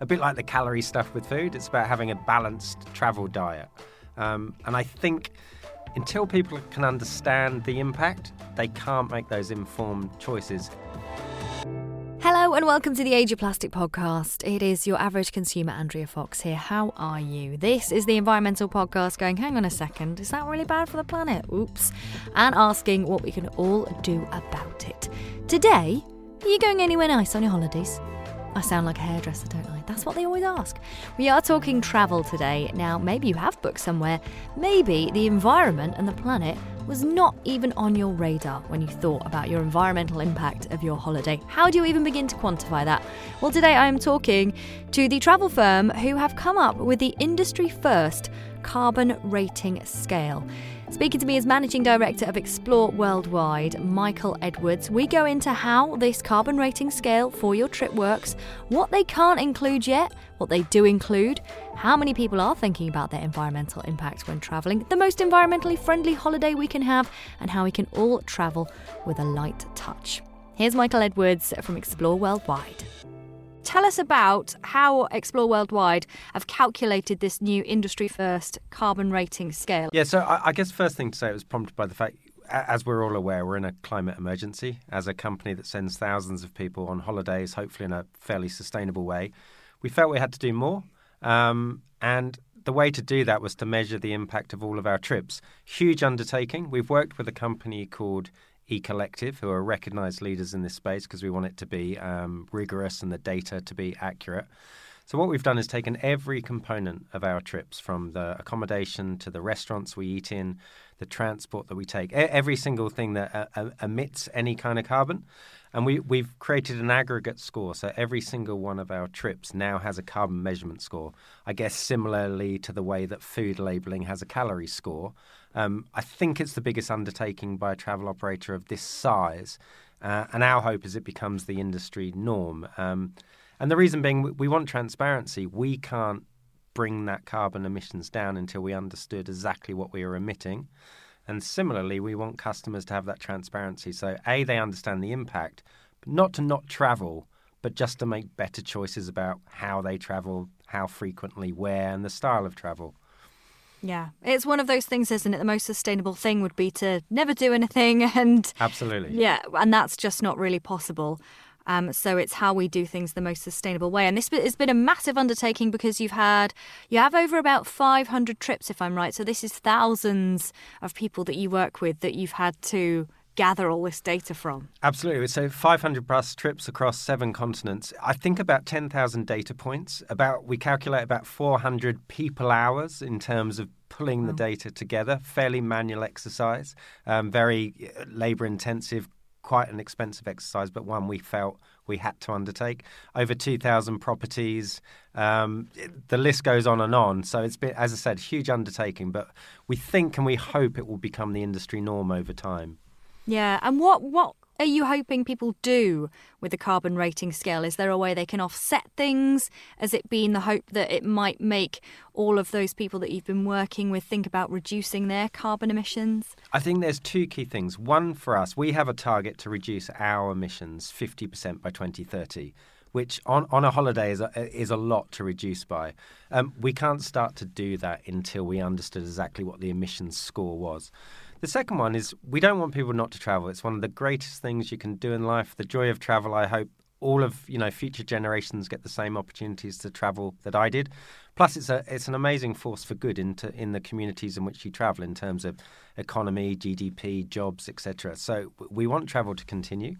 a bit like the calorie stuff with food. It's about having a balanced travel diet. Um, and I think until people can understand the impact, they can't make those informed choices. Hello and welcome to the Age of Plastic podcast. It is your average consumer, Andrea Fox here. How are you? This is the environmental podcast going, hang on a second, is that really bad for the planet? Oops. And asking what we can all do about it. Today, are you going anywhere nice on your holidays? I sound like a hairdresser, don't I? That's what they always ask. We are talking travel today. Now, maybe you have booked somewhere. Maybe the environment and the planet was not even on your radar when you thought about your environmental impact of your holiday. How do you even begin to quantify that? Well, today I am talking to the travel firm who have come up with the industry first carbon rating scale. Speaking to me as Managing Director of Explore Worldwide, Michael Edwards, we go into how this carbon rating scale for your trip works, what they can't include yet, what they do include, how many people are thinking about their environmental impact when travelling, the most environmentally friendly holiday we can have, and how we can all travel with a light touch. Here's Michael Edwards from Explore Worldwide. Tell us about how Explore Worldwide have calculated this new industry first carbon rating scale. Yeah, so I, I guess first thing to say it was prompted by the fact as we're all aware, we're in a climate emergency. As a company that sends thousands of people on holidays, hopefully in a fairly sustainable way, we felt we had to do more. Um, and the way to do that was to measure the impact of all of our trips. Huge undertaking. We've worked with a company called eCollective, who are recognised leaders in this space because we want it to be um, rigorous and the data to be accurate. So what we've done is taken every component of our trips, from the accommodation to the restaurants we eat in, the transport that we take, every single thing that uh, uh, emits any kind of carbon, and we, we've created an aggregate score. So every single one of our trips now has a carbon measurement score. I guess similarly to the way that food labeling has a calorie score. Um, I think it's the biggest undertaking by a travel operator of this size, uh, and our hope is it becomes the industry norm. Um, and the reason being, we want transparency. We can't bring that carbon emissions down until we understood exactly what we are emitting. And similarly, we want customers to have that transparency. So, A, they understand the impact, but not to not travel, but just to make better choices about how they travel, how frequently, where, and the style of travel. Yeah, it's one of those things, isn't it? The most sustainable thing would be to never do anything, and absolutely, yeah, and that's just not really possible. Um, so it's how we do things the most sustainable way. And this has been a massive undertaking because you've had you have over about 500 trips, if I'm right. So this is thousands of people that you work with that you've had to gather all this data from? Absolutely. So 500 plus trips across seven continents. I think about 10,000 data points. About we calculate about 400 people hours in terms of pulling wow. the data together. Fairly manual exercise, um, very uh, labour intensive. Quite an expensive exercise, but one we felt we had to undertake. Over 2,000 properties. Um, the list goes on and on. So it's been, as I said, huge undertaking, but we think and we hope it will become the industry norm over time. Yeah, and what what are you hoping people do with the carbon rating scale? Is there a way they can offset things? Has it been the hope that it might make all of those people that you've been working with think about reducing their carbon emissions? I think there's two key things. One for us, we have a target to reduce our emissions 50% by 2030 which on, on a holiday is a, is a lot to reduce by. Um, we can't start to do that until we understood exactly what the emissions score was. The second one is we don't want people not to travel. It's one of the greatest things you can do in life. The joy of travel, I hope all of you know future generations get the same opportunities to travel that I did. Plus, it's a it's an amazing force for good into in the communities in which you travel in terms of economy, GDP, jobs, etc. So we want travel to continue,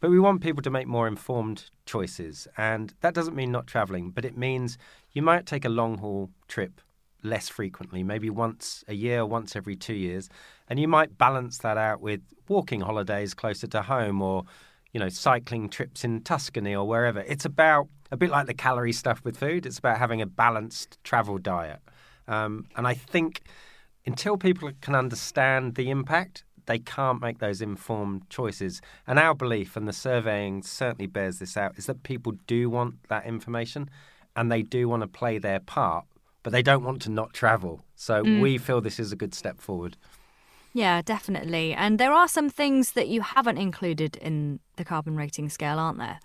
but we want people to make more informed choices, and that doesn't mean not traveling, but it means you might take a long haul trip less frequently, maybe once a year, once every two years, and you might balance that out with walking holidays closer to home or you know cycling trips in Tuscany or wherever. It's about a bit like the calorie stuff with food. It's about having a balanced travel diet, um, and I think until people can understand the impact. They can't make those informed choices. And our belief, and the surveying certainly bears this out, is that people do want that information and they do want to play their part but they don't want to not travel. So mm. we feel this is a good step forward. Yeah, definitely. And there are some things that you haven't included in the carbon rating scale, aren't there?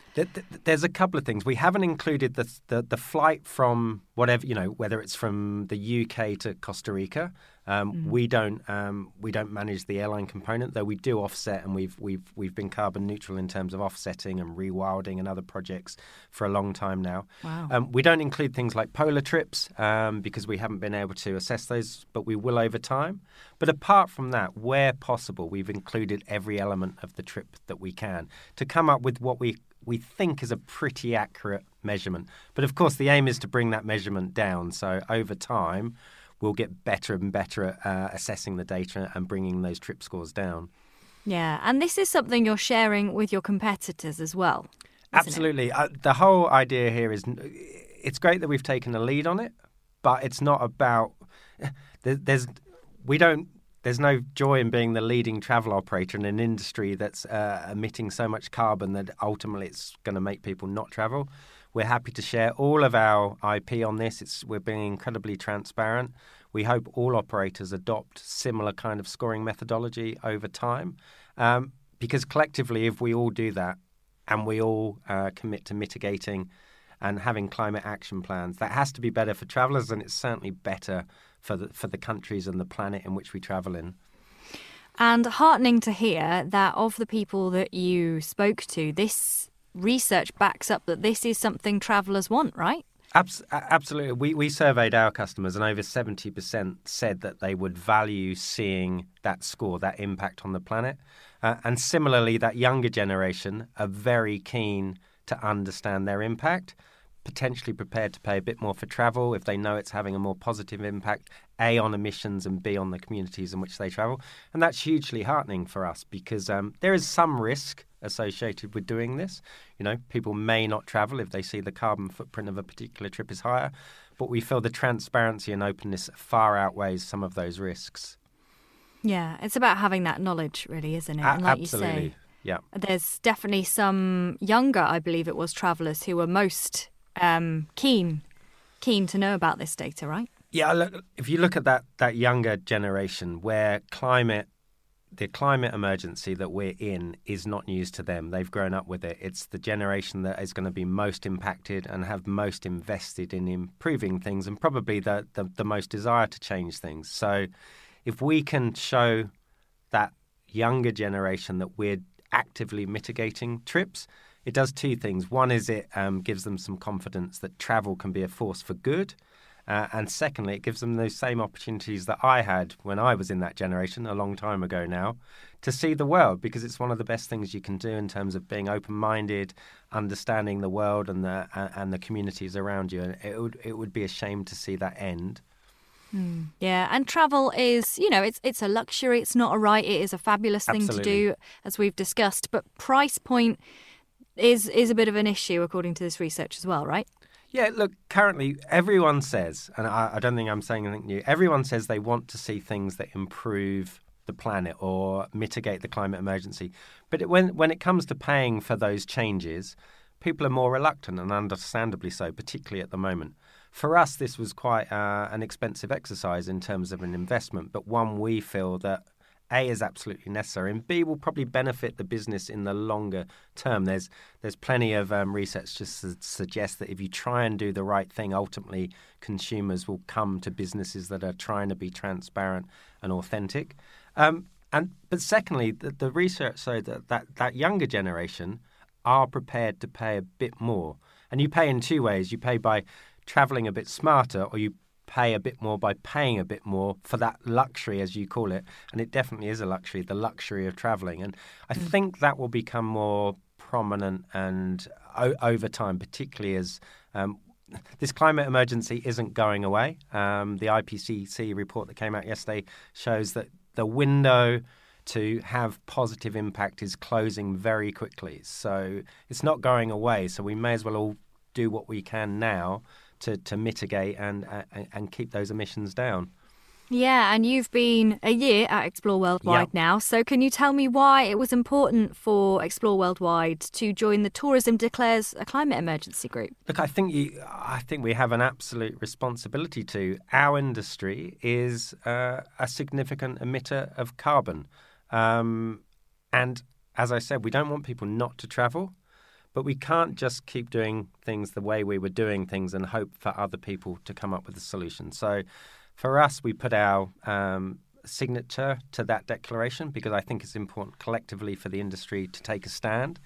There's a couple of things. We haven't included the, the, the flight from whatever you know, whether it's from the UK to Costa Rica. Um, mm. We don't um, we don't manage the airline component, though we do offset, and we've we've we've been carbon neutral in terms of offsetting and rewilding and other projects for a long time now. Wow. Um, we don't include things like polar trips um, because we haven't been able to assess those, but we will over time. But apart from that, where possible, we've included every element of the trip that we can to come up with what we we think is a pretty accurate measurement. But of course, the aim is to bring that measurement down. So over time, we'll get better and better at uh, assessing the data and bringing those trip scores down. Yeah, and this is something you're sharing with your competitors as well. Absolutely. Uh, the whole idea here is it's great that we've taken a lead on it, but it's not about there's we don't there's no joy in being the leading travel operator in an industry that's uh, emitting so much carbon that ultimately it's going to make people not travel. We're happy to share all of our IP on this. It's, we're being incredibly transparent. We hope all operators adopt similar kind of scoring methodology over time, um, because collectively, if we all do that and we all uh, commit to mitigating and having climate action plans, that has to be better for travellers, and it's certainly better for the, for the countries and the planet in which we travel in. And heartening to hear that of the people that you spoke to, this research backs up that this is something travellers want, right? absolutely. We, we surveyed our customers, and over 70% said that they would value seeing that score, that impact on the planet. Uh, and similarly, that younger generation are very keen to understand their impact potentially prepared to pay a bit more for travel if they know it's having a more positive impact, A, on emissions and B, on the communities in which they travel. And that's hugely heartening for us because um, there is some risk associated with doing this. You know, people may not travel if they see the carbon footprint of a particular trip is higher, but we feel the transparency and openness far outweighs some of those risks. Yeah, it's about having that knowledge, really, isn't it? And like absolutely. you say, yeah. There's definitely some younger, I believe it was, travellers who were most um, keen keen to know about this data, right? Yeah, look, if you look at that that younger generation, where climate, the climate emergency that we're in is not news to them. They've grown up with it. It's the generation that is going to be most impacted and have most invested in improving things, and probably the, the, the most desire to change things. So, if we can show that younger generation that we're actively mitigating trips, it does two things. One is it um, gives them some confidence that travel can be a force for good. Uh, and secondly, it gives them those same opportunities that I had when I was in that generation a long time ago now to see the world because it's one of the best things you can do in terms of being open minded, understanding the world and the, uh, and the communities around you. And it would, it would be a shame to see that end. Mm, yeah, and travel is, you know, it's it's a luxury. It's not a right. It is a fabulous thing Absolutely. to do, as we've discussed. But price point is is a bit of an issue according to this research as well, right? Yeah, look, currently everyone says, and I, I, don't think I'm saying anything new, everyone says they want to see things that improve the planet or mitigate the climate emergency. But when, when it comes to paying for those changes, people are more reluctant, and understandably so, particularly at the moment. For us, this was quite uh, an expensive exercise in terms of an investment, but one we feel that a is absolutely necessary, and B will probably benefit the business in the longer term. There's there's plenty of um, research just to suggest that if you try and do the right thing, ultimately consumers will come to businesses that are trying to be transparent and authentic. Um, and but secondly, the, the research showed that, that that younger generation are prepared to pay a bit more, and you pay in two ways. You pay by traveling a bit smarter, or you pay a bit more by paying a bit more for that luxury, as you call it. And it definitely is a luxury, the luxury of traveling. And I mm. think that will become more prominent and o- over time, particularly as um, this climate emergency isn't going away. Um, the IPCC report that came out yesterday shows that the window to have positive impact is closing very quickly. So it's not going away. So we may as well all do what we can now to, to mitigate and, and, and keep those emissions down. Yeah, and you've been a year at Explore Worldwide Yep. now. So, can you tell me why it was important for Explore Worldwide to join the Tourism Declares a Climate Emergency group? Look, I think you, I think we have an absolute responsibility to. Our industry is uh, a significant emitter of carbon, um, and as I said, we don't want people not to travel, but we can't just keep doing things the way we were doing things and hope for other people to come up with a solution. So, for us, we put our um, signature to that declaration because I think it's important collectively for the industry to take a stand.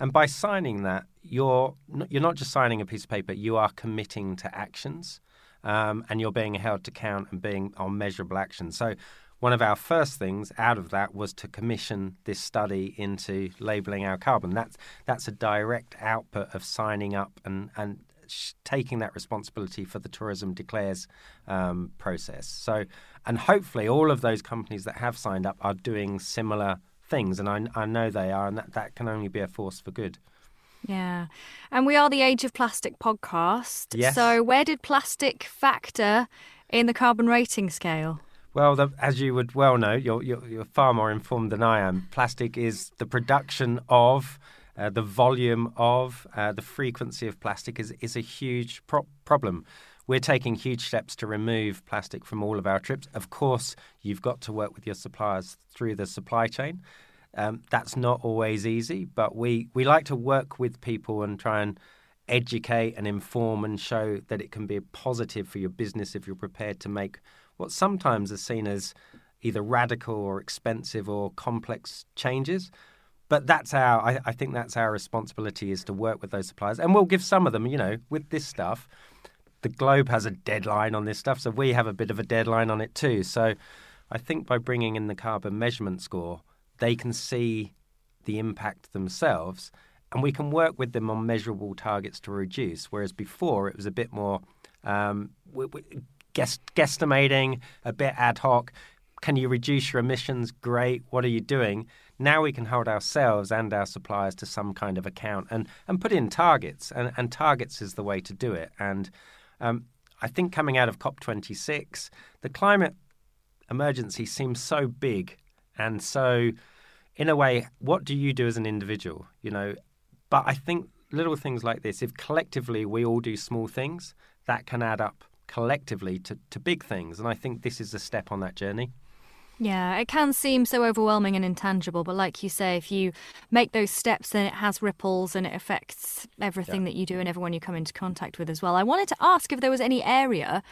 And by signing that, you're you're not just signing a piece of paper; you are committing to actions, um, and you're being held to account and being on measurable action. So, one of our first things out of that was to commission this study into labelling our carbon. That's that's a direct output of signing up and and sh- taking that responsibility for the tourism declares um, process. So, and hopefully, all of those companies that have signed up are doing similar things, and I, I know they are, and that, that can only be a force for good. Yeah. And we are the Age of Plastic podcast. Yes. So, where did plastic factor in the carbon rating scale? Well, the, as you would well know, you're, you're, you're far more informed than I am. Plastic is the production of, uh, the volume of, uh, the frequency of plastic is, is a huge pro- problem. We're taking huge steps to remove plastic from all of our trips. Of course, you've got to work with your suppliers through the supply chain. Um, that's not always easy, but we, we like to work with people and try and educate and inform and show that it can be a positive for your business if you're prepared to make what sometimes is seen as either radical or expensive or complex changes. But that's our, I, I think that's our responsibility is to work with those suppliers. And we'll give some of them, you know, with this stuff, the Globe has a deadline on this stuff, so we have a bit of a deadline on it too. So I think by bringing in the carbon measurement score, they can see the impact themselves and we can work with them on measurable targets to reduce. Whereas before it was a bit more um, w- w- guess, guesstimating, a bit ad hoc. Can you reduce your emissions? Great. What are you doing? Now we can hold ourselves and our suppliers to some kind of account and, and put in targets. And, and targets is the way to do it. And um, I think coming out of COP26, the climate emergency seems so big and so, in a way, what do you do as an individual? You know, but I think little things like this, if collectively we all do small things, that can add up collectively to, to big things. And I think this is a step on that journey. Yeah, it can seem so overwhelming and intangible, but like you say, if you make those steps, then it has ripples and it affects everything that you do and everyone you come into contact with as well. I wanted to ask if there was any area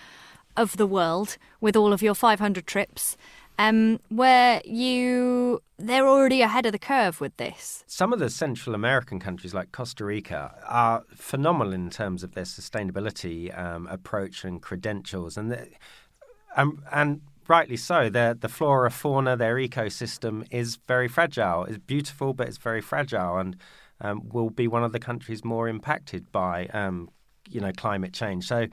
of the world with all of your 500 trips um, where you they're already ahead of the curve with this. Some of the Central American countries, like Costa Rica, are phenomenal in terms of their sustainability um, approach and credentials, and the, um, and rightly so. Their the flora, fauna, their ecosystem is very fragile. It's beautiful, but it's very fragile, and um, will be one of the countries more impacted by um, you know climate change. So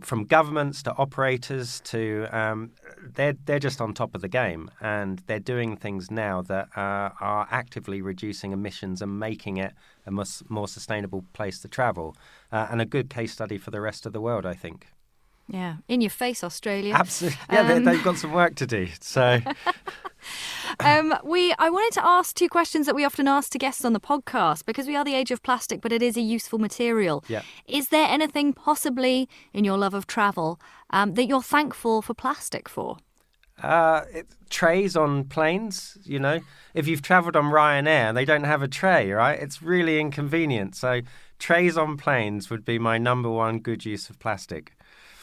from governments to operators to um, they're they're just on top of the game. And they're doing things now that uh, are actively reducing emissions and making it a mus- more sustainable place to travel uh, and a good case study for the rest of the world I think. Yeah, in your face, Australia. absolutely yeah they, Um, they've got some work to do so um, we I wanted to ask two questions that we often ask to guests on the podcast because we are the age of plastic, but it is a useful material. Yeah. Is there anything possibly in your love of travel um, that you're thankful for plastic for? Uh, it, trays on planes, you know. If you've travelled on Ryanair, they don't have a tray, right? It's really inconvenient. So, trays on planes would be my number one good use of plastic.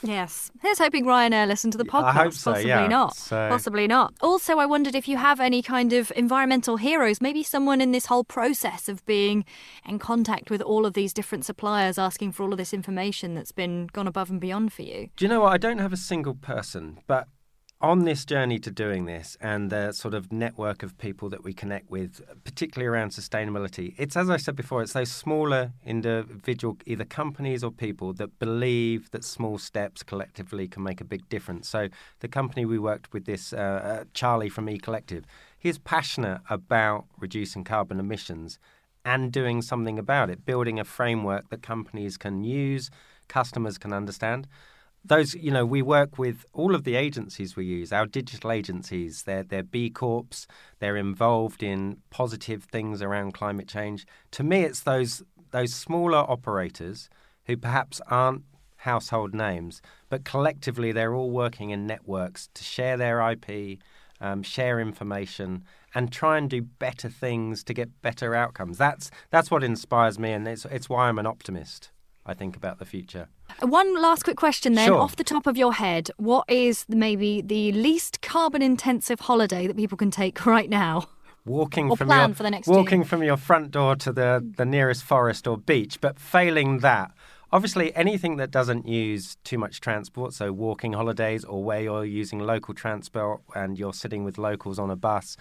Yes. Here's hoping Ryanair listen to the podcast. I hope so, Possibly yeah. not. So- Possibly not. Also, I wondered if you have any kind of environmental heroes, maybe someone in this whole process of being in contact with all of these different suppliers, asking for all of this information that's been gone above and beyond for you. Do you know what? I don't have a single person, but on this journey to doing this and the sort of network of people that we connect with, particularly around sustainability, it's as I said before, it's those smaller individual either companies or people that believe that small steps collectively can make a big difference. So the company we worked with, this uh, uh, Charlie from E Collective, he's passionate about reducing carbon emissions and doing something about it, building a framework that companies can use, customers can understand. Those, you know, we work with all of the agencies we use, our digital agencies. They're, they're B Corps, they're involved in positive things around climate change. To me, it's those, those smaller operators who perhaps aren't household names, but collectively they're all working in networks to share their IP, um, share information, and try and do better things to get better outcomes. That's that's what inspires me, and it's it's why I'm an optimist. I think about the future. One last quick question then, Sure. off the top of your head, what is maybe the least carbon intensive holiday that people can take right now? Walking Or from plan your for the next year. walking from your front door to the, the nearest forest or beach, but failing that, obviously anything that doesn't use too much transport, so walking holidays or where you're using local transport and you're sitting with locals on a bus,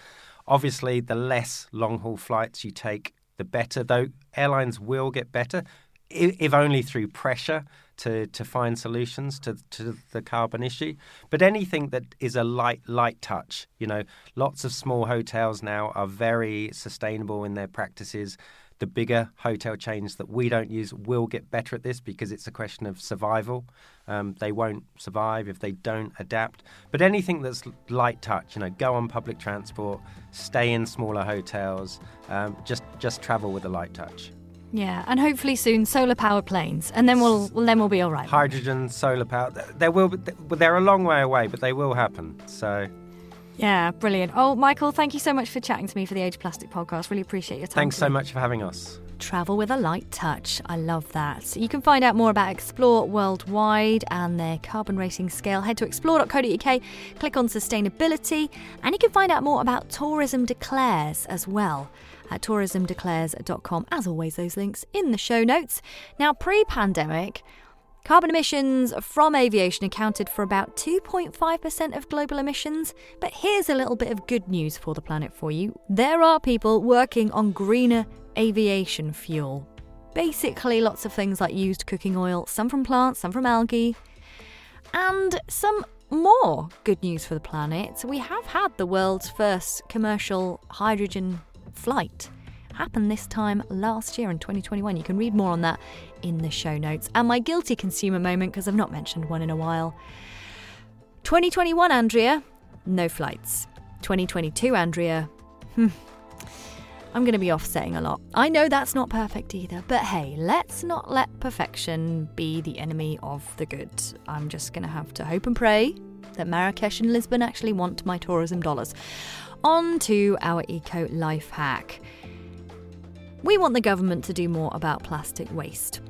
obviously the less long haul flights you take, the better. Though airlines will get better, if only through pressure to, to find solutions to, to the carbon issue. But anything that is a light light touch, you know, lots of small hotels now are very sustainable in their practices. The bigger hotel chains that we don't use will get better at this because it's a question of survival. Um, they won't survive if they don't adapt. But anything that's light touch, you know, go on public transport, stay in smaller hotels, um, just just travel with a light touch. Yeah, and hopefully soon solar powered planes, and then we'll well, then we'll be all right. hydrogen, solar power. There will, be, they're a long way away, but they will happen. So Yeah, brilliant. Oh, Michael, thank you so much for chatting to me for the Age of Plastic podcast. Really appreciate your time. thanks so much for having us. Travel with a light touch. I love that. You can find out more about Explore worldwide and their carbon rating scale. Head to explore.co.uk, click on sustainability, and you can find out more about Tourism Declares as well at tourismdeclares.com. As always, those links in the show notes. Now, pre pandemic, Carbon emissions from aviation accounted for about 2.5% of global emissions. But here's a little bit of good news for the planet for you. There are people working on greener aviation fuel. Basically, lots of things like used cooking oil, some from plants, some from algae. And some more good news for the planet. We have had the world's first commercial hydrogen flight Happened this time last year in 2021. You can read more on that in the show notes. And my guilty consumer moment, because I've not mentioned one in a while. 2021, Andrea, no flights. 2022, Andrea, hmm, I'm going to be offsetting a lot. I know that's not perfect either, but hey, let's not let perfection be the enemy of the good. I'm just going to have to hope and pray that Marrakesh and Lisbon actually want my tourism dollars. On to our eco life hack. We want the government to do more about plastic waste.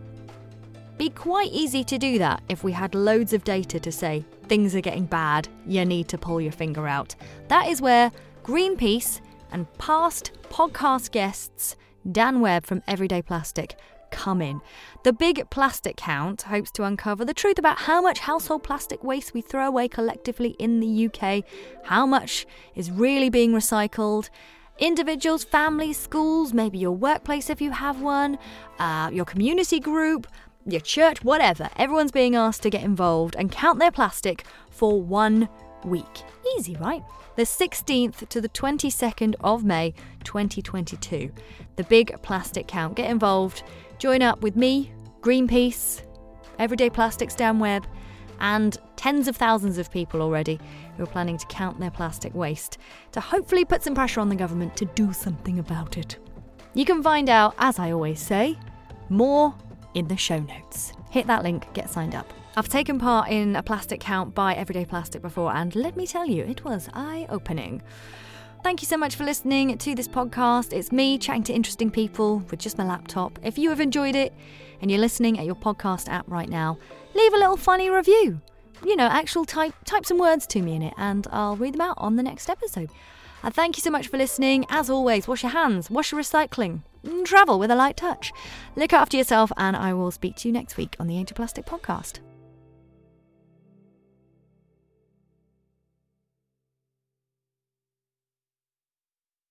Be quite easy to do that if we had loads of data to say things are getting bad, you need to pull your finger out. That is where Greenpeace and past podcast guests Dan Webb from Everyday Plastic come in. The Big Plastic Count hopes to uncover the truth about how much household plastic waste we throw away collectively in the UK, how much is really being recycled. Individuals, families, schools, maybe your workplace if you have one, uh, your community group, your church, whatever. Everyone's being asked to get involved and count their plastic for one week. Easy, right? The 16th to the 22nd of May 2022. The big plastic count. Get involved. Join up with me, Greenpeace, Everyday Plastics Dan Webb, and tens of thousands of people already who are planning to count their plastic waste to hopefully put some pressure on the government to do something about it. You can find out, as I always say, more in the show notes. Hit that link, get signed up. I've taken part in a plastic count by Everyday Plastic before, and let me tell you, it was eye opening. Thank you so much for listening to this podcast. It's me chatting to interesting people with just my laptop. If you have enjoyed it and you're listening at your podcast app right now, leave a little funny review. You know, actual type type some words to me in it and I'll read them out on the next episode. And thank you so much for listening. As always, wash your hands, wash your recycling, travel with a light touch. Look after yourself and I will speak to you next week on the of Plastic podcast.